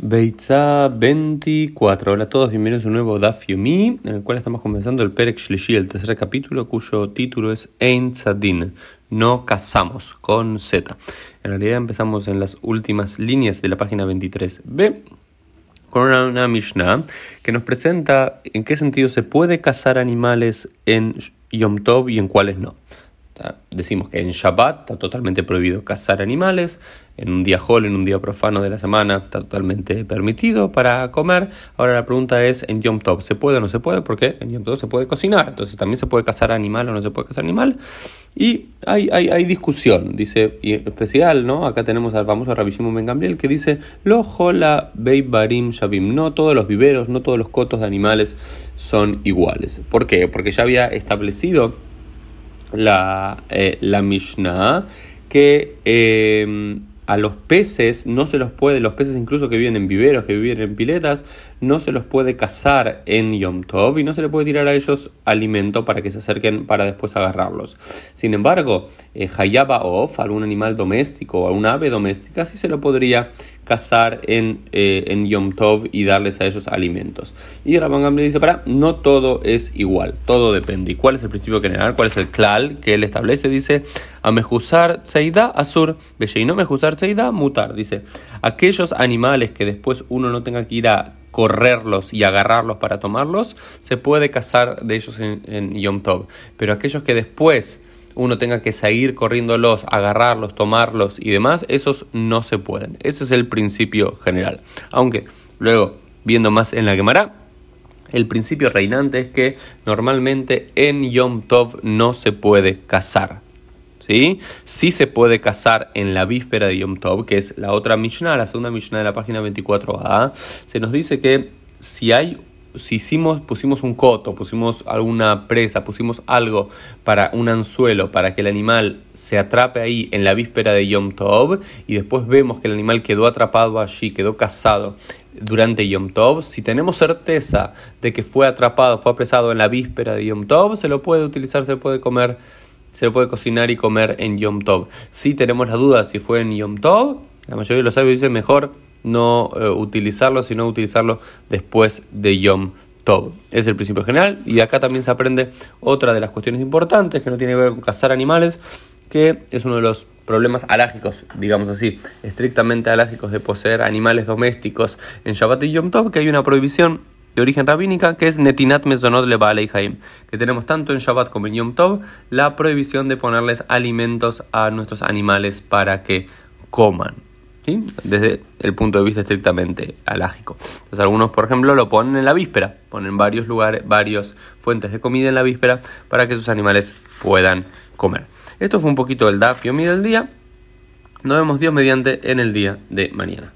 Beitza 24. Hola a todos, bienvenidos a un nuevo Daf en el cual estamos comenzando el Perek Shlishi, el tercer capítulo, cuyo título es Ein Tzadin, no casamos, con Z. En realidad empezamos en las últimas líneas de la página 23b con una, una Mishnah que nos presenta en qué sentido se puede cazar animales en Yom Tov y en cuáles no. Decimos que en Shabbat está totalmente prohibido cazar animales, en un día hol, en un día profano de la semana, está totalmente permitido para comer. Ahora la pregunta es, en Yom Tov, ¿se puede o no se puede? Porque en Yom Tov se puede cocinar, entonces también se puede cazar animal o no se puede cazar animal. Y hay, hay, discusión, dice, y especial, ¿no? Acá tenemos al famoso Rabbi Shimon Ben que dice, lo hola barim shabim, no todos los viveros, no todos los cotos de animales son iguales. ¿Por qué? Porque ya había establecido la, eh, la Mishnah que eh, a los peces no se los puede, los peces incluso que viven en viveros, que viven en piletas, no se los puede cazar en Yom Tov y no se le puede tirar a ellos alimento para que se acerquen para después agarrarlos. Sin embargo, eh, Hayaba of, algún animal doméstico o una ave doméstica, sí se lo podría cazar en, eh, en Yom Tov y darles a ellos alimentos. Y Rabban le dice, para, no todo es igual, todo depende. ¿Y cuál es el principio general? ¿Cuál es el klal que él establece? Dice, a mejuzar seida azur, y no mejuzar seida mutar. Dice, aquellos animales que después uno no tenga que ir a correrlos y agarrarlos para tomarlos, se puede cazar de ellos en, en Yom Tov. Pero aquellos que después uno tenga que seguir corriéndolos, agarrarlos, tomarlos y demás, esos no se pueden. Ese es el principio general. Aunque luego, viendo más en la quemará, el principio reinante es que normalmente en Yom Tov no se puede cazar. ¿Sí? sí se puede cazar en la víspera de Yom Tov, que es la otra Mishnah, la segunda Mishnah de la página 24a. Se nos dice que si hay si hicimos, pusimos un coto, pusimos alguna presa, pusimos algo para un anzuelo para que el animal se atrape ahí en la víspera de Yom Tov y después vemos que el animal quedó atrapado allí, quedó cazado durante Yom Tov, si tenemos certeza de que fue atrapado, fue apresado en la víspera de Yom Tov, se lo puede utilizar, se puede comer, se lo puede cocinar y comer en Yom Tov. Si tenemos la duda si fue en Yom Tov, la mayoría de los sabios dicen mejor no eh, utilizarlo, sino utilizarlo después de Yom Tov. Es el principio general y acá también se aprende otra de las cuestiones importantes que no tiene que ver con cazar animales, que es uno de los problemas alágicos, digamos así, estrictamente alágicos de poseer animales domésticos en Shabbat y Yom Tov, que hay una prohibición de origen rabínica que es Netinat Mezonot Le Haim, que tenemos tanto en Shabbat como en Yom Tov la prohibición de ponerles alimentos a nuestros animales para que coman desde el punto de vista estrictamente alágico. Entonces algunos, por ejemplo, lo ponen en la víspera, ponen varios lugares, varias fuentes de comida en la víspera para que sus animales puedan comer. Esto fue un poquito el DAF y del día. Nos vemos Dios mediante en el día de mañana.